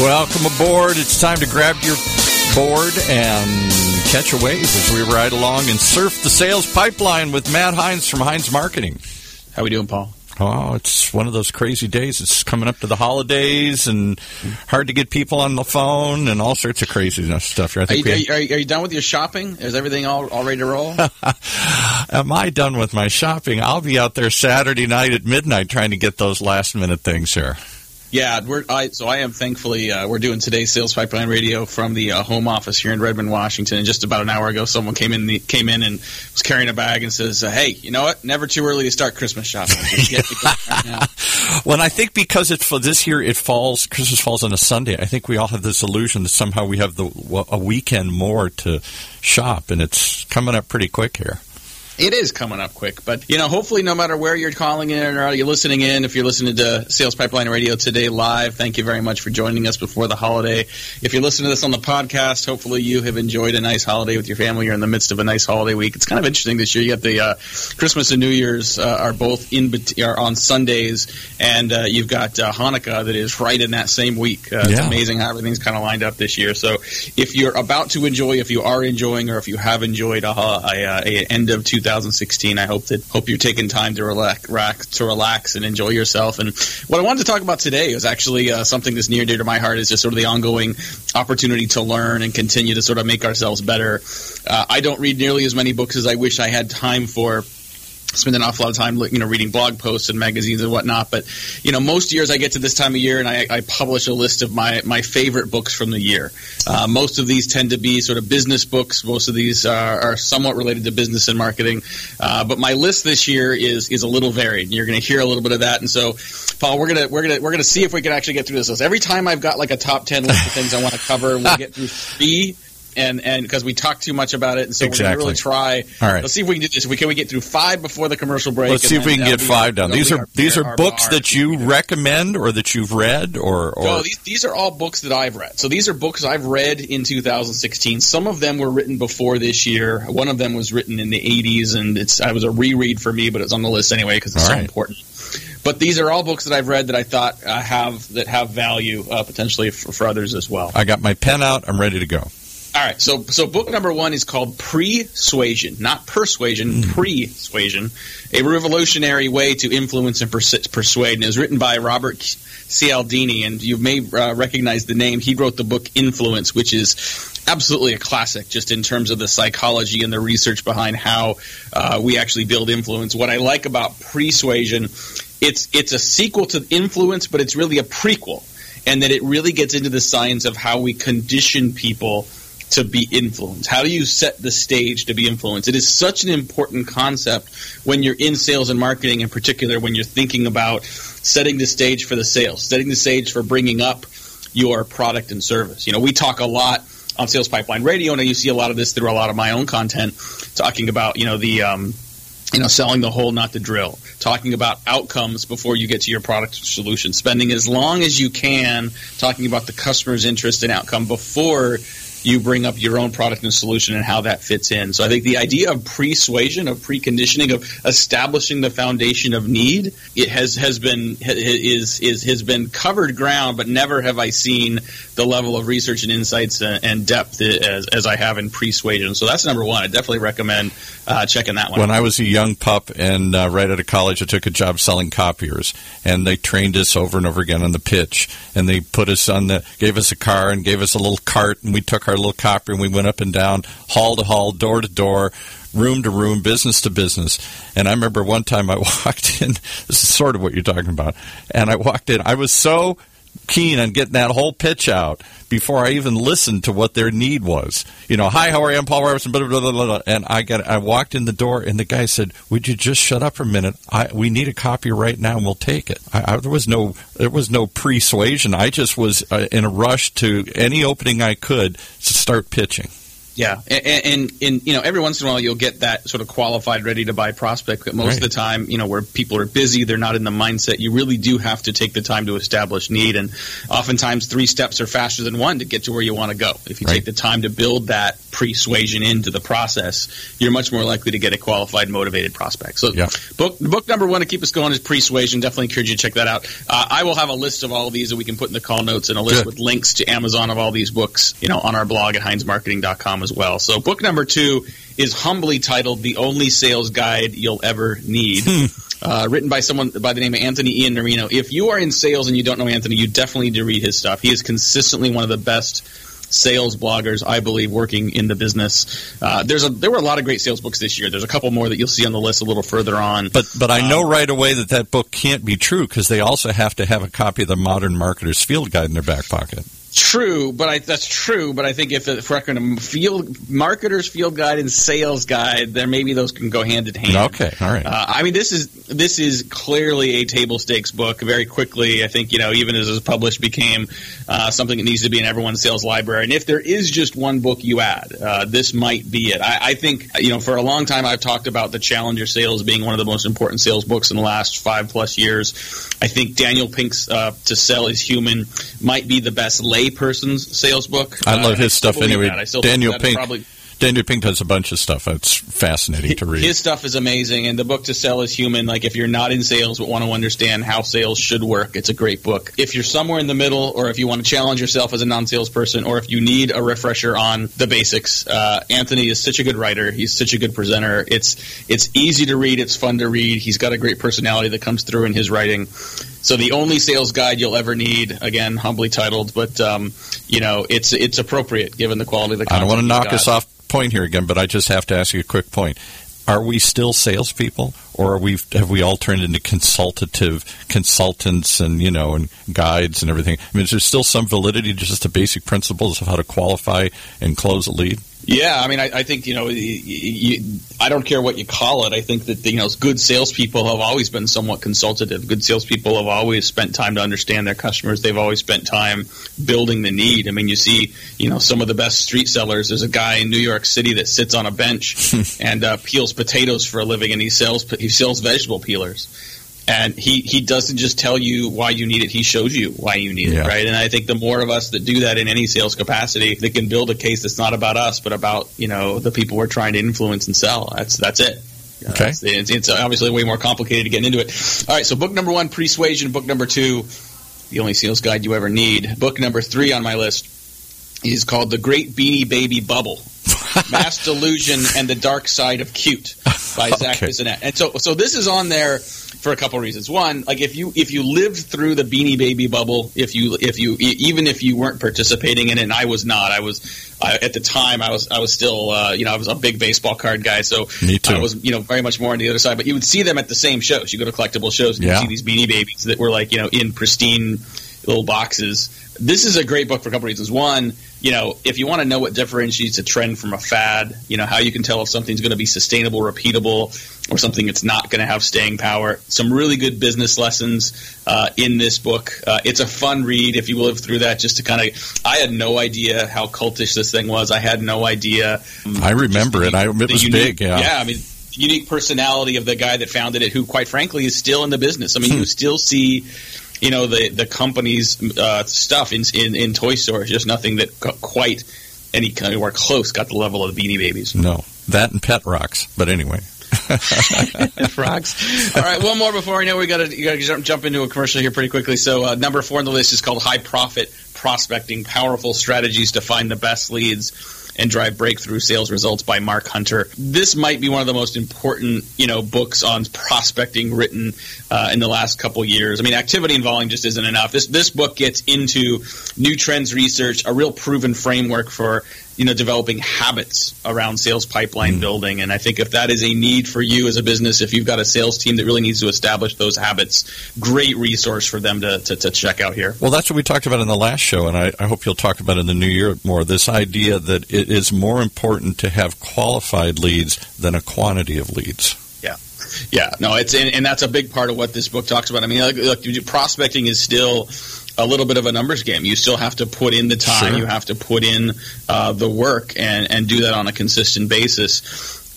Welcome aboard. It's time to grab your board and catch a wave as we ride along and surf the sales pipeline with Matt Heinz from Heinz Marketing. How we doing, Paul? Oh, it's one of those crazy days. It's coming up to the holidays and hard to get people on the phone and all sorts of crazy stuff. I think are, you, are, you, are you done with your shopping? Is everything all, all ready to roll? Am I done with my shopping? I'll be out there Saturday night at midnight trying to get those last minute things here. Yeah, we're I, so I am thankfully uh, we're doing today's sales pipeline radio from the uh, home office here in Redmond, Washington. And just about an hour ago, someone came in the, came in and was carrying a bag and says, uh, "Hey, you know what? Never too early to start Christmas shopping." right well, I think because it's for this year, it falls Christmas falls on a Sunday. I think we all have this illusion that somehow we have the a weekend more to shop, and it's coming up pretty quick here. It is coming up quick, but you know, hopefully, no matter where you're calling in or you're listening in, if you're listening to Sales Pipeline Radio today live, thank you very much for joining us before the holiday. If you're listening to this on the podcast, hopefully you have enjoyed a nice holiday with your family. You're in the midst of a nice holiday week. It's kind of interesting this year. You got the uh, Christmas and New Year's uh, are both in are on Sundays, and uh, you've got uh, Hanukkah that is right in that same week. Uh, it's amazing how everything's kind of lined up this year. So, if you're about to enjoy, if you are enjoying, or if you have enjoyed a, a, a end of 2000 2016. I hope that hope you're taking time to relax, to relax and enjoy yourself. And what I wanted to talk about today is actually uh, something that's near and dear to my heart. Is just sort of the ongoing opportunity to learn and continue to sort of make ourselves better. Uh, I don't read nearly as many books as I wish I had time for spend an awful lot of time, you know, reading blog posts and magazines and whatnot. But you know, most years I get to this time of year and I, I publish a list of my my favorite books from the year. Uh, most of these tend to be sort of business books. Most of these are, are somewhat related to business and marketing. Uh, but my list this year is is a little varied. And you're going to hear a little bit of that. And so, Paul, we're gonna we're gonna we're gonna see if we can actually get through this list. Every time I've got like a top ten list of things I want to cover, we'll get through three and and because we talk too much about it, and so exactly. to really try. All right, let's see if we can do this. We can we get through five before the commercial break. Let's see if we can get five done. These are these are books that you recommend or that you've read, or, or no, these, these are all books that I've read. So these are books I've read in 2016. Some of them were written before this year. One of them was written in the 80s, and it's I was a reread for me, but it's on the list anyway because it's all so right. important. But these are all books that I've read that I thought uh, have that have value uh, potentially for, for others as well. I got my pen out. I'm ready to go. All right, so so book number one is called Pre-Suasion, not Persuasion, mm. Pre-Suasion, a revolutionary way to influence and pers- persuade. And it was written by Robert Cialdini, and you may uh, recognize the name. He wrote the book Influence, which is absolutely a classic, just in terms of the psychology and the research behind how uh, we actually build influence. What I like about Persuasion, it's it's a sequel to Influence, but it's really a prequel, and that it really gets into the science of how we condition people to be influenced? How do you set the stage to be influenced? It is such an important concept when you're in sales and marketing, in particular, when you're thinking about setting the stage for the sales, setting the stage for bringing up your product and service. You know, we talk a lot on Sales Pipeline Radio, and you see a lot of this through a lot of my own content, talking about you know the um, you know selling the whole, not the drill, talking about outcomes before you get to your product solution, spending as long as you can talking about the customer's interest and outcome before you bring up your own product and solution and how that fits in. So I think the idea of persuasion, of preconditioning, of establishing the foundation of need, it has has been is is has been covered ground, but never have I seen the level of research and insights and depth as, as I have in persuasion. So that's number one. I definitely recommend uh, checking that one. When I was a young pup and uh, right out of college, I took a job selling copiers, and they trained us over and over again on the pitch, and they put us on the gave us a car and gave us a little cart, and we took our little copier and we went up and down, hall to hall, door to door room to room, business to business. And I remember one time I walked in, this is sort of what you're talking about, and I walked in, I was so keen on getting that whole pitch out before I even listened to what their need was. You know, hi, how are you? I'm Paul Robertson. Blah, blah, blah, blah, And I got, I walked in the door, and the guy said, "Would you just shut up for a minute? I, we need a copy right now, and we'll take it." I, I, there was no, there was no persuasion. I just was uh, in a rush to any opening I could to start pitching. Yeah, and, and, and you know every once in a while you'll get that sort of qualified, ready to buy prospect, but most Right. of the time, you know, where people are busy, they're not in the mindset. You really do have to take the time to establish need, and oftentimes three steps are faster than one to get to where you want to go. If you Right. take the time to build that persuasion into the process, you're much more likely to get a qualified, motivated prospect. So, Yeah. book book number one to keep us going is Persuasion. Definitely encourage you to check that out. Uh, I will have a list of all of these that we can put in the call notes and a list Good. with links to Amazon of all these books, you know, on our blog at HeinzMarketing.com as well. So, book number two is humbly titled "The Only Sales Guide You'll Ever Need." Uh, written by someone by the name of Anthony Iannarino. If you are in sales and you don't know Anthony, you definitely need to read his stuff. He is consistently one of the best sales bloggers, I believe, working in the business. Uh, there's a there were a lot of great sales books this year. There's a couple more that you'll see on the list a little further on. But but I know right away that that book can't be true because they also have to have a copy of the Modern Marketer's Field Guide in their back pocket. True, but I, that's true. But I think if, if we're going to field marketers field guide and sales guide, then maybe those can go hand in hand. Okay, all right. Uh, I mean, this is this is clearly a table stakes book. Very quickly, I think you know, even as it was published, became uh, something that needs to be in everyone's sales library. And if there is just one book you add, uh, this might be it. I, I think you know, for a long time, I've talked about the Challenger Sales being one of the most important sales books in the last five plus years. I think Daniel Pink's uh, "To Sell Is Human" might be the best layperson's sales book. I Uh, love his stuff anyway. that. I still think Daniel Pink. Probably, Daniel Pink does a bunch of stuff. It's fascinating to read. his stuff is amazing, and the book to sell is human. Like if you're not in sales but want to understand how sales should work, it's a great book. If you're somewhere in the middle, or if you want to challenge yourself as a non-salesperson, or if you need a refresher on the basics, uh, Anthony is such a good writer. He's such a good presenter. It's it's easy to read. It's fun to read. He's got a great personality that comes through in his writing. So the only sales guide you'll ever need, again, humbly titled, but um, you know it's it's appropriate given the quality of the. I don't want to knock us off point here again, but I just have to ask you a quick point. Are we still salespeople, or are we have we all turned into consultative consultants and you know and guides and everything? I mean, is there still some validity to just the basic principles of how to qualify and close a lead? Yeah, I mean, I, I think you know, I don't care what you call it. I think that you know, good salespeople have always been somewhat consultative. Good salespeople have always spent time to understand their customers. They've always spent time building the need. I mean, you see, you know, some of the best street sellers. There's a guy in New York City that sits on a bench and uh, peels potatoes for a living, and he sells he sells vegetable peelers. And he, he doesn't just tell you why you need it, he shows you why you need Yeah. it, right? And I think the more of us that do that in any sales capacity, that can build a case that's not about us, but about, you know, the people we're trying to influence and sell. That's that's it. Know, Okay. It's, it's, it's obviously way more complicated to get into it. All right, so book number one, Persuasion. Book number two, The Only Sales Guide You Ever Need. Book number three on my list is called The Great Beanie Baby Bubble. Mass Delusion and the Dark Side of Cute by Zach Okay. Bissonnette. And so so this is on there for a couple reasons. One, like if you if you lived through the Beanie Baby bubble, if you if you even if you weren't participating in it, and I was not, I was I, at the time I was I was still uh, you know I was a big baseball card guy, so Me too. I was you know very much more on the other side. But you would see them at the same shows. You go to collectible shows and Yeah. you see these Beanie Babies that were like you know in pristine little boxes. This is a great book for a couple reasons. One, you know, if you want to know what differentiates a trend from a fad, you know, how you can tell if something's going to be sustainable, repeatable, or something that's not going to have staying power. Some really good business lessons uh, in this book. Uh, it's a fun read if you live through that. Just to kind of, I had no idea how cultish this thing was. I had no idea. um, I remember just it. I, it was unique- big. Yeah. yeah, I mean, unique personality of the guy that founded it, who, quite frankly, is still in the business. I mean, Hmm. you still see, you know, the the company's uh, stuff in, in in toy stores. Just nothing that quite any of close got the level of the Beanie Babies. No, that and pet rocks. But anyway, Frogs. All right, one more before I know we got to got to jump, jump into a commercial here pretty quickly. So uh, number four on the list is called High Profit Prospecting: Powerful Strategies to Find the Best Leads and Drive Breakthrough Sales Results by Mark Hunter. This might be one of the most important, you know, books on prospecting written uh, in the last couple years. I mean, activity and volume just isn't enough. This this book gets into new trends research, a real proven framework for you know developing habits around sales pipeline building and i think if that is a need for you as a business if you've got a sales team that really needs to establish those habits great resource for them to, to, to check out here Well, that's what we talked about in the last show, and I, I hope you'll talk about in the new year more. This idea that it is more important to have qualified leads than a quantity of leads. Yeah. Yeah, no, it's and, and that's a big part of what this book talks about. I mean, look, look, prospecting is still a little bit of a numbers game. You still have to put in the time, Sure. you have to put in uh, the work, and and do that on a consistent basis.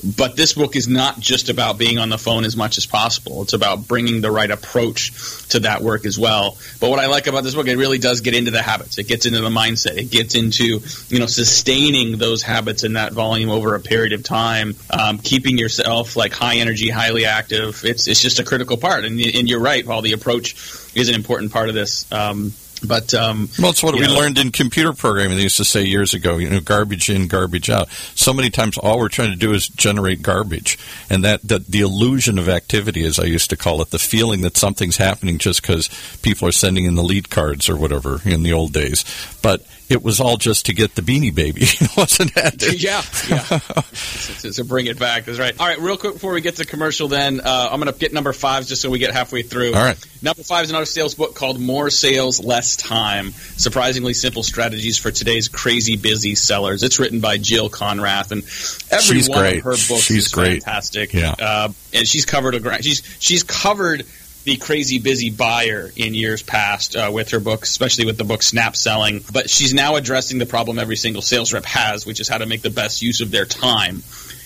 But this book is not just about being on the phone as much as possible. It's about bringing the right approach to that work as well. But what I like about this book, it really does get into the habits. It gets into the mindset. It gets into you know sustaining those habits in that volume over a period of time, um, keeping yourself like high energy, highly active. It's it's just a critical part. And, and you're right, Paul. The approach is an important part of this. Um, but um, Well, it's what we know, learned in computer programming. They used to say years ago, you know, garbage in, garbage out. So many times, all we're trying to do is generate garbage, and that, that the illusion of activity, as I used to call it, the feeling that something's happening just because people are sending in the lead cards or whatever in the old days. But it was all just to get the Beanie Baby, wasn't it? yeah, yeah. bring it back. That's right. All right, real quick before we get to commercial, then uh, I'm going to get number five just so we get halfway through. All right. Number five is another sales book called More Sales, Less Time Surprisingly Simple Strategies for Today's Crazy Busy Sellers. It's written by Jill Konrath, and every She's one great. of her books She's is great. fantastic. Yeah. Uh, and she's covered a she's she's covered the crazy busy buyer in years past uh, with her books, especially with the book Snap Selling. But she's now addressing the problem every single sales rep has, which is how to make the best use of their time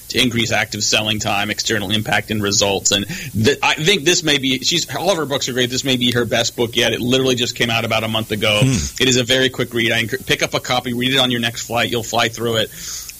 to increase active selling time, external impact, and results. And th- I think this may be she's all of her books are great. This may be her best book yet. It literally just came out about a month ago. It is a very quick read. I pick up a copy, read it on your next flight. You'll fly through it.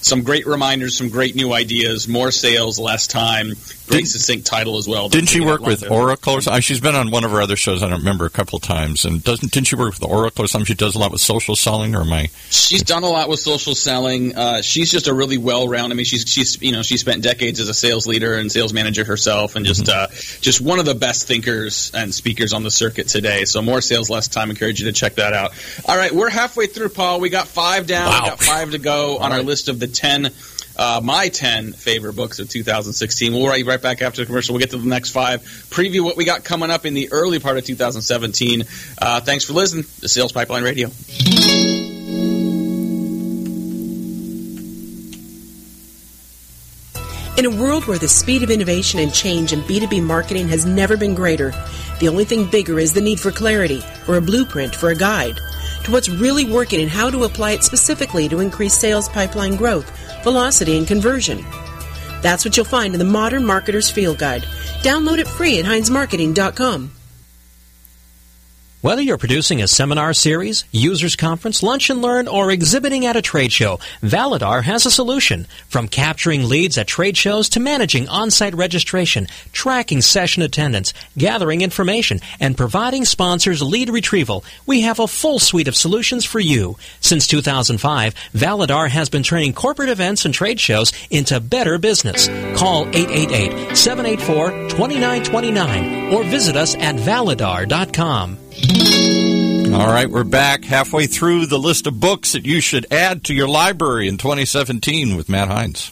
Some great reminders, some great new ideas, more sales, less time. Great Didn't- succinct title as well. Didn't she work with. Oracle? Or something? She's been on one of her other shows. I don't remember a couple of times. And doesn't didn't she work with Oracle or something? She does a lot with social selling. Or am I? She's done a lot with social selling. Uh, she's just a really well-rounded. I mean, she's she's you know she spent decades as a sales leader and sales manager herself, and just uh, just one of the best thinkers and speakers on the circuit today. So more sales, less time. Encourage you to check that out. All right, we're halfway through, Paul. We got five down. Wow. We got five to go on our list of the ten. Uh, my 10 favorite books of 2016. We'll be right back after the commercial. We'll get to the next five, preview what we got coming up in the early part of 2017. Uh, thanks for listening to Sales Pipeline Radio. In a world where the speed of innovation and change in B2B marketing has never been greater, the only thing bigger is the need for clarity, or a blueprint, for a guide to what's really working and how to apply it specifically to increase sales pipeline growth, velocity, and conversion. That's what you'll find in the Modern Marketer's Field Guide. Download it free at HeinzMarketing.com. Whether you're producing a seminar series, users conference, lunch and learn, or exhibiting at a trade show, Validar has a solution. From capturing leads at trade shows to managing on-site registration, tracking session attendance, gathering information, and providing sponsors lead retrieval, we have a full suite of solutions for you. Since 2005, Validar has been turning corporate events and trade shows into better business. Call 888-784-2929 or visit us at validar.com. All right, we're back halfway through the list of books that you should add to your library in 2017 with Matt Heinz.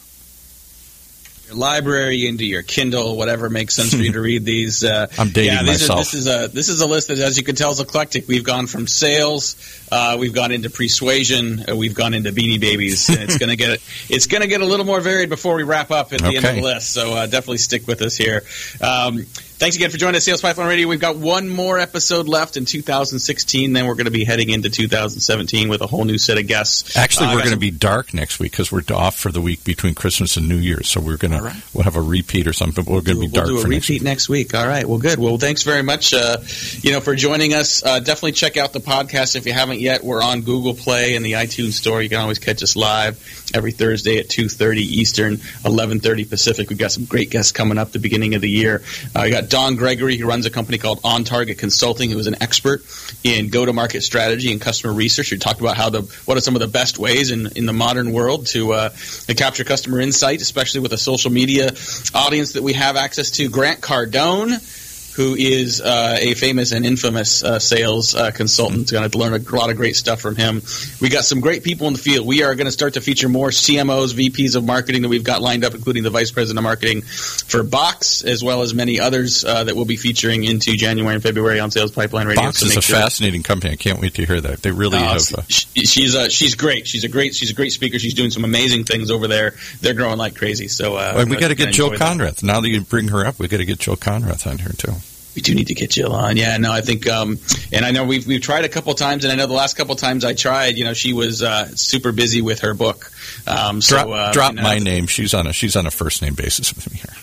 your library, into your Kindle, whatever makes sense for you to read these. Uh, I'm dating yeah, these are- myself. this is a this is a list that, as you can tell, is eclectic. We've gone from sales, uh, we've gone into persuasion, uh, we've gone into Beanie Babies, and it's gonna get it's gonna get a little more varied before we wrap up at the end of the list. So uh, definitely stick with us here. Um, Thanks again for joining us, Sales Pipeline Radio. We've got one more episode left in 2016. Then we're going to be heading into 2017 with a whole new set of guests. Actually, Uh, we're going to be dark next week because we're off for the week between Christmas and New Year's. So we're going All to right. we'll have a repeat or something. But we're going to be dark. we'll do a for next repeat week. next week. All right. Well, good. Well, thanks very much. Uh, you know, for joining us. Uh, definitely check out the podcast if you haven't yet. We're on Google Play and the iTunes Store. You can always catch us live every Thursday at two thirty Eastern, eleven thirty Pacific. We've got some great guests coming up the beginning of the year. Uh, we got Don Gregory, who runs a company called On Target Consulting, who is an expert in go-to-market strategy and customer research. We talked about how the what are some of the best ways in, in the modern world to uh, to capture customer insight, especially with a social media audience that we have access to. Grant Cardone who is uh, a famous and infamous uh, sales uh, consultant. Going to learn a lot of great stuff from him. We got some great people in the field. We are going to start to feature more CMOs, VPs of marketing that we've got lined up, including the vice president of marketing for Box, as well as many others uh, that we'll be featuring into January and February on Sales Pipeline Radio. Box So is a sure- fascinating company. I can't wait to hear that. They really uh, have. She- she's uh, she's great. She's a great she's a great speaker. She's doing some amazing things over there. They're growing like crazy. So uh, and we got to get Joe that. Konrath. Now that you bring her up, we got to get Joe Konrath on here too. We do need to get Jill on. Yeah, no, I think, um, and I know we've we've tried a couple times, and I know the last couple times I tried, you know, she was uh, super busy with her book. Um, so, drop uh, drop you know, my name. She's on a she's on a first name basis with me here.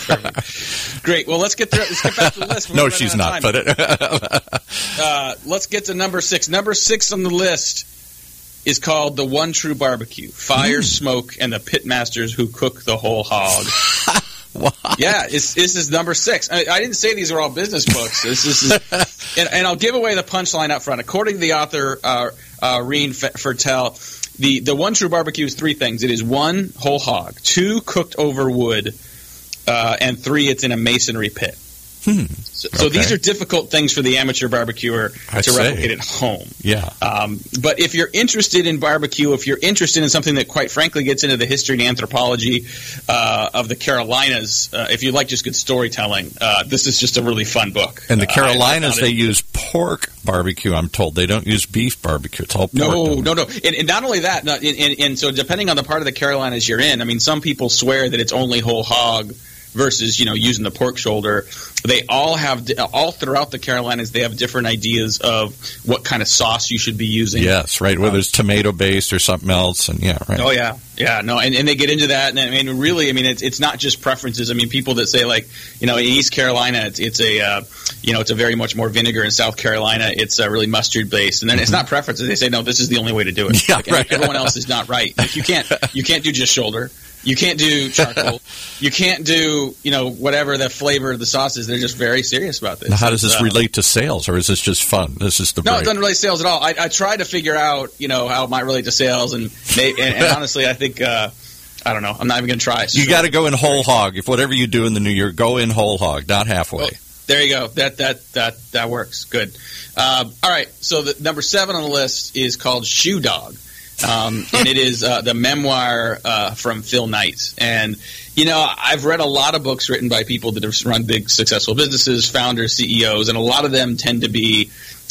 Great. Well, let's get through, let's get back to the list. No, she's not. But it, uh, let's get to number six. Number six on the list is called the One True Barbecue: Fire, Smoke, and the Pitmasters Who Cook the Whole Hog. Yeah, it's, this is number six. I, I didn't say these are all business books. This, this is, and, and I'll give away the punchline up front. According to the author uh, uh, Rien Fertel, the the One True Barbecue is three things. It is one whole hog, two cooked over wood, uh, and three it's in a masonry pit. Hmm. So, so these are difficult things for the amateur barbecuer I'd to say. replicate at home. yeah. Um, but if you're interested in barbecue, if you're interested in something that quite frankly gets into the history and anthropology uh, of the Carolinas, uh, if you like just good storytelling, uh, this is just a really fun book. And the Uh, Carolinas, they use pork barbecue. I'm told they don't use beef barbecue. It's all pork. No, no, no. And, and not only that, not, and, and, and so depending on the part of the Carolinas you're in, I mean, some people swear that it's only whole hog versus you know using the pork shoulder. They all have all throughout the Carolinas. They have different ideas of what kind of sauce you should be using. Yes, right. Whether it's tomato based or something else, and yeah, right. Oh yeah, yeah, no, and, and they get into that, and I mean, really, I mean, it's it's not just preferences. I mean, people that say like, you know, in East Carolina, it's, it's a, uh, you know, it's a very much more vinegar. In South Carolina, it's uh, really mustard based, and then it's not preferences. They say no, this is the only way to do it. Yeah, Like, right. Everyone else is not right. Like, you can't you can't do just shoulder. You can't do charcoal. you can't do you know whatever the flavor of the sauce is. They're just very serious about this. Now, how does this Uh, relate to sales, or is this just fun? This is the no, break. it doesn't relate to sales at all. I, I tried to figure out, you know, how it might relate to sales, and they, and, and honestly, I think uh, I don't know. I'm not even going to try. You got to go in whole hog. If whatever you do in the new year, go in whole hog, not halfway. Oh, There you go. That that that that works. Good. Um, all right. So the number seven on the list is called Shoe Dog, um, and it is uh, the memoir uh, from Phil Knight. And you know, I've read a lot of books written by people that have run big, successful businesses, founders, CEOs, and a lot of them tend to be.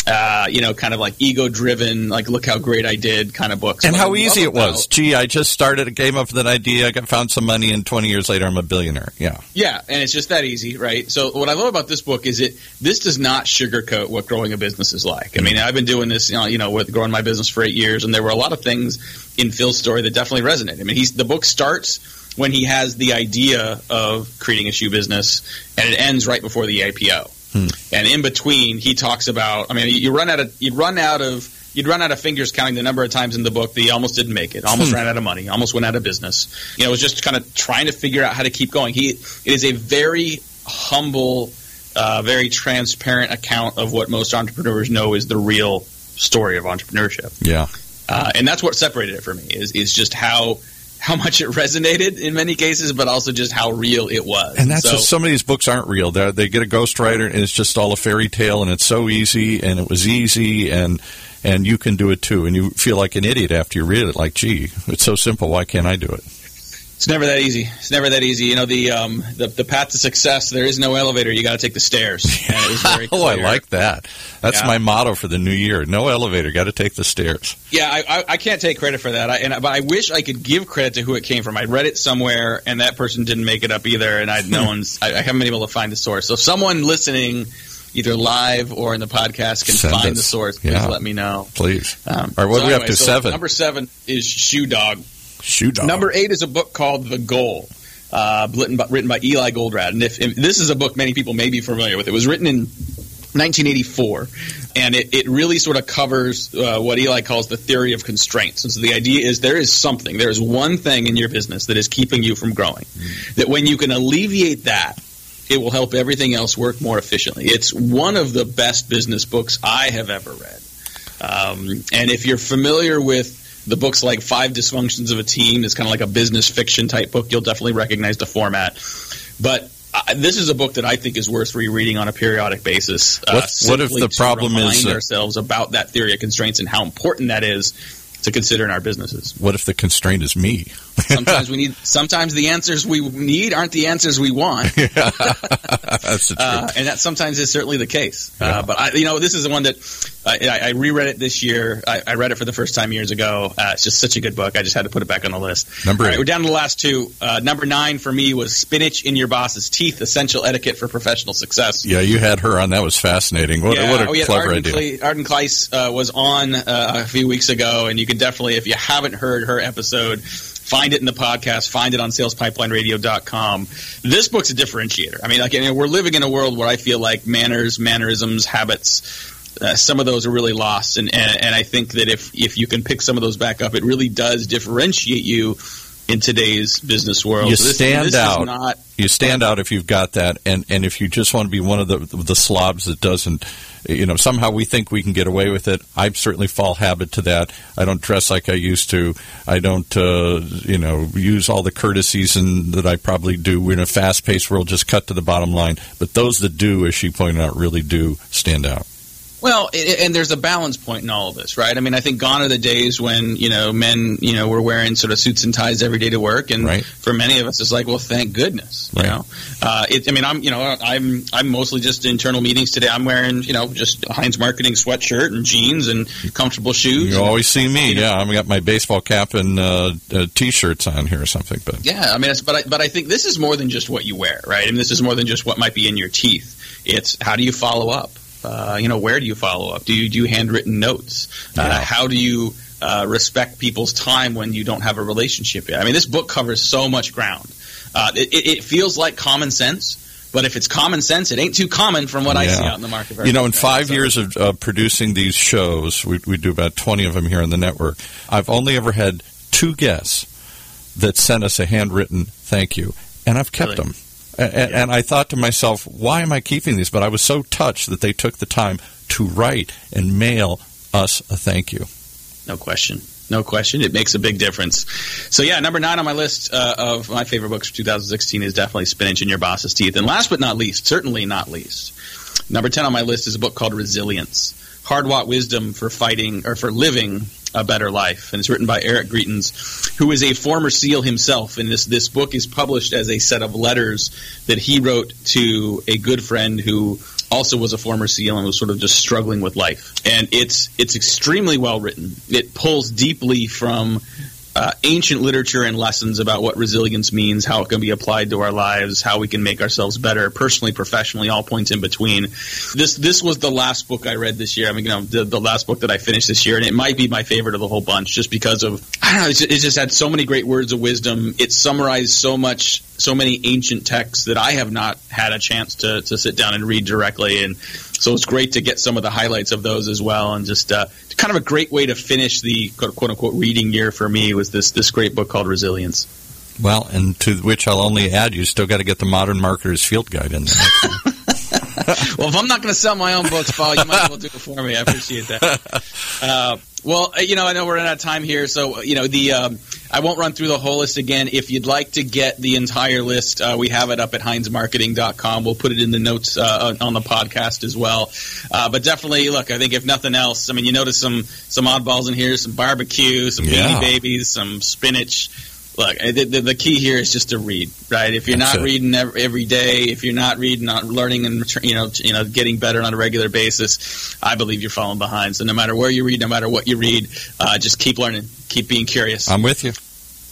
Uh, you know, kind of like ego-driven, like "look how great I did" kind of books. and how easy it about- was. Gee, I just started, a game up with an idea, I got found some money, and 20 years later, I'm a billionaire. Yeah. Yeah, and it's just that easy, right? So what I love about this book is it this does not sugarcoat what growing a business is like. I mean, I've been doing this, you know, you know, with growing my business for eight years, and there were a lot of things in Phil's story that definitely resonate. I mean, he's the book starts when he has the idea of creating a shoe business, and it ends right before the IPO. And in between, he talks about. I mean, you run out of you'd run out of you'd run out of fingers counting the number of times in the book that he almost didn't make it, almost ran out of money, almost went out of business. You know, it was just kind of trying to figure out how to keep going. He it is a very humble, uh, very transparent account of what most entrepreneurs know is the real story of entrepreneurship, Yeah. uh, and that's what separated it for me is is just how how much it resonated in many cases, but also just how real it was. And that's so, some of these books aren't real. They're, they get a ghostwriter, and it's just all a fairy tale, and it's so easy, and it was easy, and and you can do it too. And you feel like an idiot after you read it. Like, gee, it's so simple. Why can't I do it? It's never that easy. It's never that easy. You know the um, the, the path to success. There is no elevator. You got to take the stairs. And it was very oh, I like that. That's Yeah. my motto for the new year. No elevator. Got to take the stairs. Yeah, I, I, I can't take credit for that. I, and but I wish I could give credit to who it came from. I read it somewhere, and that person didn't make it up either. And I no one's. I, I haven't been able to find the source. So if someone listening, either live or in the podcast, can Send find us. the source, please Yeah. let me know. Please. Um, All right, what so do we have anyway, to so seven? Number seven is Shoe Dog. Shoe dog. Number eight is a book called The Goal, uh, written, by, written by Eli Goldratt. And if, if this is a book many people may be familiar with, it was written in 1984, and it, it really sort of covers uh, what Eli calls the theory of constraints. And so the idea is there is something, there is one thing in your business that is keeping you from growing. That when you can alleviate that, it will help everything else work more efficiently. It's one of the best business books I have ever read. Um, and if you're familiar with the books like Five Dysfunctions of a Team, it's kind of like a business fiction type book, you'll definitely recognize the format. But uh, this is a book that I think is worth rereading on a periodic basis. Uh, What- what if the problem is ourselves about that theory of constraints and how important that is to consider in our businesses. What if the constraint is me? Sometimes we need. Sometimes the answers we need aren't the answers we want. That's the truth. Uh, and that sometimes is certainly the case. Yeah. Uh, but I, you know, this is the one that I, I reread it this year. I, I, read it for the first time years ago. Uh, it's just such a good book. I just had to put it back on the list. Number eight. we're down to the last two. Uh, number nine for me was Spinach in Your Boss's Teeth: Essential Etiquette for Professional Success. Yeah, you had her on. That was fascinating. What, yeah, what a oh, yeah, clever Arden idea. Arden Clise uh, was on uh, a few weeks ago, and you can definitely, if you haven't heard her episode, find it in the podcast, find it on salespipelineradio.com. This book's a differentiator. I mean, like, you know, we're living in a world where I feel like manners, mannerisms, habits, uh, some of those are really lost. And, and, and I think that if, if you can pick some of those back up, it really does differentiate you in today's business world. You So this- stand this is out. not- you stand out if you've got that, and and if you just want to be one of the the slobs that doesn't, you know, somehow we think we can get away with it. I certainly fall habit to that. I don't dress like I used to. I don't, uh, you know, use all the courtesies and that I probably do. We're in a fast paced world. Just cut to the bottom line. But those that do, as she pointed out, really do stand out. Well, i- and there's a balance point in all of this, right? I mean, I think gone are the days when you know men, you know, were wearing sort of suits and ties every day to work, and Right. for many of us, it's like, well, thank goodness, you know. Uh, it, I mean, I'm, you know, I'm I'm mostly just internal meetings today. I'm wearing, you know, just a Heinz Marketing sweatshirt and jeans and comfortable shoes. You always see me. Yeah, I've got my baseball cap and uh, uh, t-shirts on here or something. But Yeah, I mean, it's, but I, but I think this is more than just what you wear, right? I mean, this is more than just what might be in your teeth. It's how do you follow up? Uh, you know, where do you follow up? Do you do handwritten notes? Uh, how do you uh, respect people's time when you don't have a relationship yet? I mean, this book covers so much ground. Uh, it, it, feels like common sense, but if it's common sense, it ain't too common from what I see out in the market. You know, in five So- years of uh, producing these shows, we, we do about 20 of them here on the network. I've only ever had two guests that sent us a handwritten thank you, and I've kept Really? them. A- a- And I thought to myself, why am I keeping these? But I was so touched that they took the time to write and mail us a thank you. No question. No question. It makes a big difference. So, yeah, number nine on my list uh, of my favorite books for 2016 is definitely Spinach in Your Boss's Teeth. And last but not least, certainly not least, number 10 on my list is a book called Resilience Hard Wrought Wisdom for Fighting or for Living a Better Life. And it's written by Eric Greitens, who is a former SEAL himself. And this, this book is published as a set of letters that he wrote to a good friend who also was a former SEAL and was sort of just struggling with life. And it's it's extremely well written. It pulls deeply from uh, ancient literature and lessons about what resilience means, how it can be applied to our lives, how we can make ourselves better, personally, professionally, all points in between. This this was the last book I read this year. I mean, you know, the, the last book that I finished this year, and it might be my favorite of the whole bunch, just because of I don't know. It just, it just had so many great words of wisdom. It summarized so much, so many ancient texts that I have not had a chance to to sit down and read directly, and so it's great to get some of the highlights of those as well, and just uh, kind of a great way to finish the quote unquote reading year for me was this this great book called Resilience. Well, and to which I'll only add, you still got to get the Modern Marketer's Field Guide in there. well, if I'm not going to sell my own books, Paul, you might as well do it for me. I appreciate that. Uh, well, uh, you know, I know we're out of time here, so uh, you know the um, I won't run through the whole list again. If you'd like to get the entire list, uh, we have it up at HeinzMarketing.com. We'll put it in the notes uh, on the podcast as well. Uh, but definitely, look, I think if nothing else, I mean, you notice some some oddballs in here, some barbecue, some Yeah. beanie babies, some spinach. Look, uh, the, the, the key here is just to read, right? If you're That's not it. reading every, every day, if you're not reading, not learning, and you know, you know, getting better on a regular basis, I believe you're falling behind. So no matter where you read, no matter what you read, uh, just keep learning, keep being curious. I'm with you.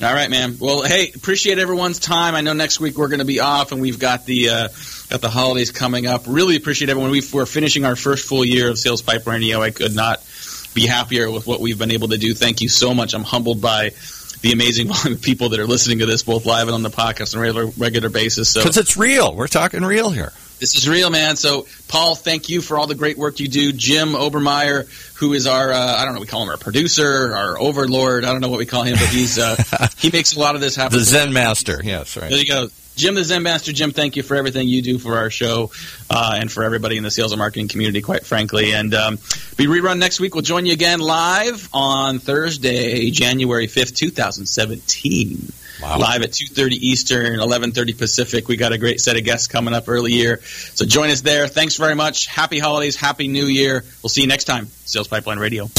All right, man. Well, hey, appreciate everyone's time. I know next week we're going to be off, and we've got the uh, got the holidays coming up. Really appreciate everyone. We, we're finishing our first full year of Sales Pipe Radio. I could not be happier with what we've been able to do. Thank you so much. I'm humbled by the amazing people that are listening to this, both live and on the podcast on a regular, regular basis. So Because it's real. We're talking real here. This is real, man. So, Paul, thank you for all the great work you do. Jim Obermayer, who is our, uh, I don't know, we call him our producer, our overlord. I don't know what we call him, but he's uh, he makes a lot of this happen. The Zen Master. Yes, right. There you go. Jim the Zen Master. Jim, thank you for everything you do for our show uh, and for everybody in the sales and marketing community, quite frankly. And um, be rerun next week. We'll join you again live on Thursday, January 5th, 2017. Wow. Live at 2.30 Eastern, 11.30 Pacific. We got a great set of guests coming up early year. So join us there. Thanks very much. Happy holidays. Happy New Year. We'll see you next time. Sales Pipeline Radio.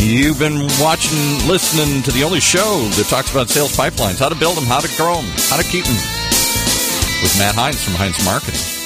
You've been watching, listening to the only show that talks about sales pipelines, how to build them, how to grow them, how to keep them, with Matt Heinz from Heinz Marketing.